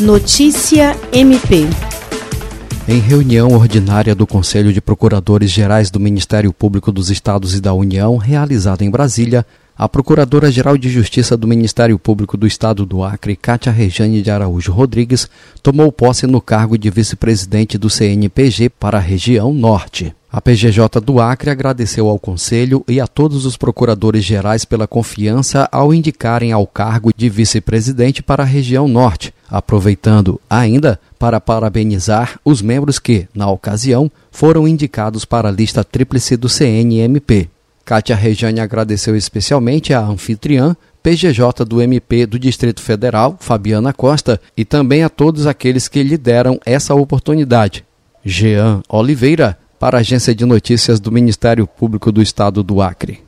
Notícia MP. Em reunião ordinária do Conselho de Procuradores Gerais do Ministério Público dos Estados e da União, realizada em Brasília, a Procuradora-Geral de Justiça do Ministério Público do Estado do Acre, Cátia Rejane de Araújo Rodrigues, tomou posse no cargo de vice-presidente do CNPG para a região Norte. A PGJ do Acre agradeceu ao Conselho e a todos os procuradores gerais pela confiança ao indicarem ao cargo de vice-presidente para a região Norte, aproveitando ainda para parabenizar os membros que, na ocasião, foram indicados para a lista tríplice do CNMP. Kátia Rejane agradeceu especialmente à anfitriã, PGJ do MP do Distrito Federal, Fabiana Costa, e também a todos aqueles que lhe deram essa oportunidade. Jean Oliveira, para a Agência de Notícias do Ministério Público do Estado do Acre.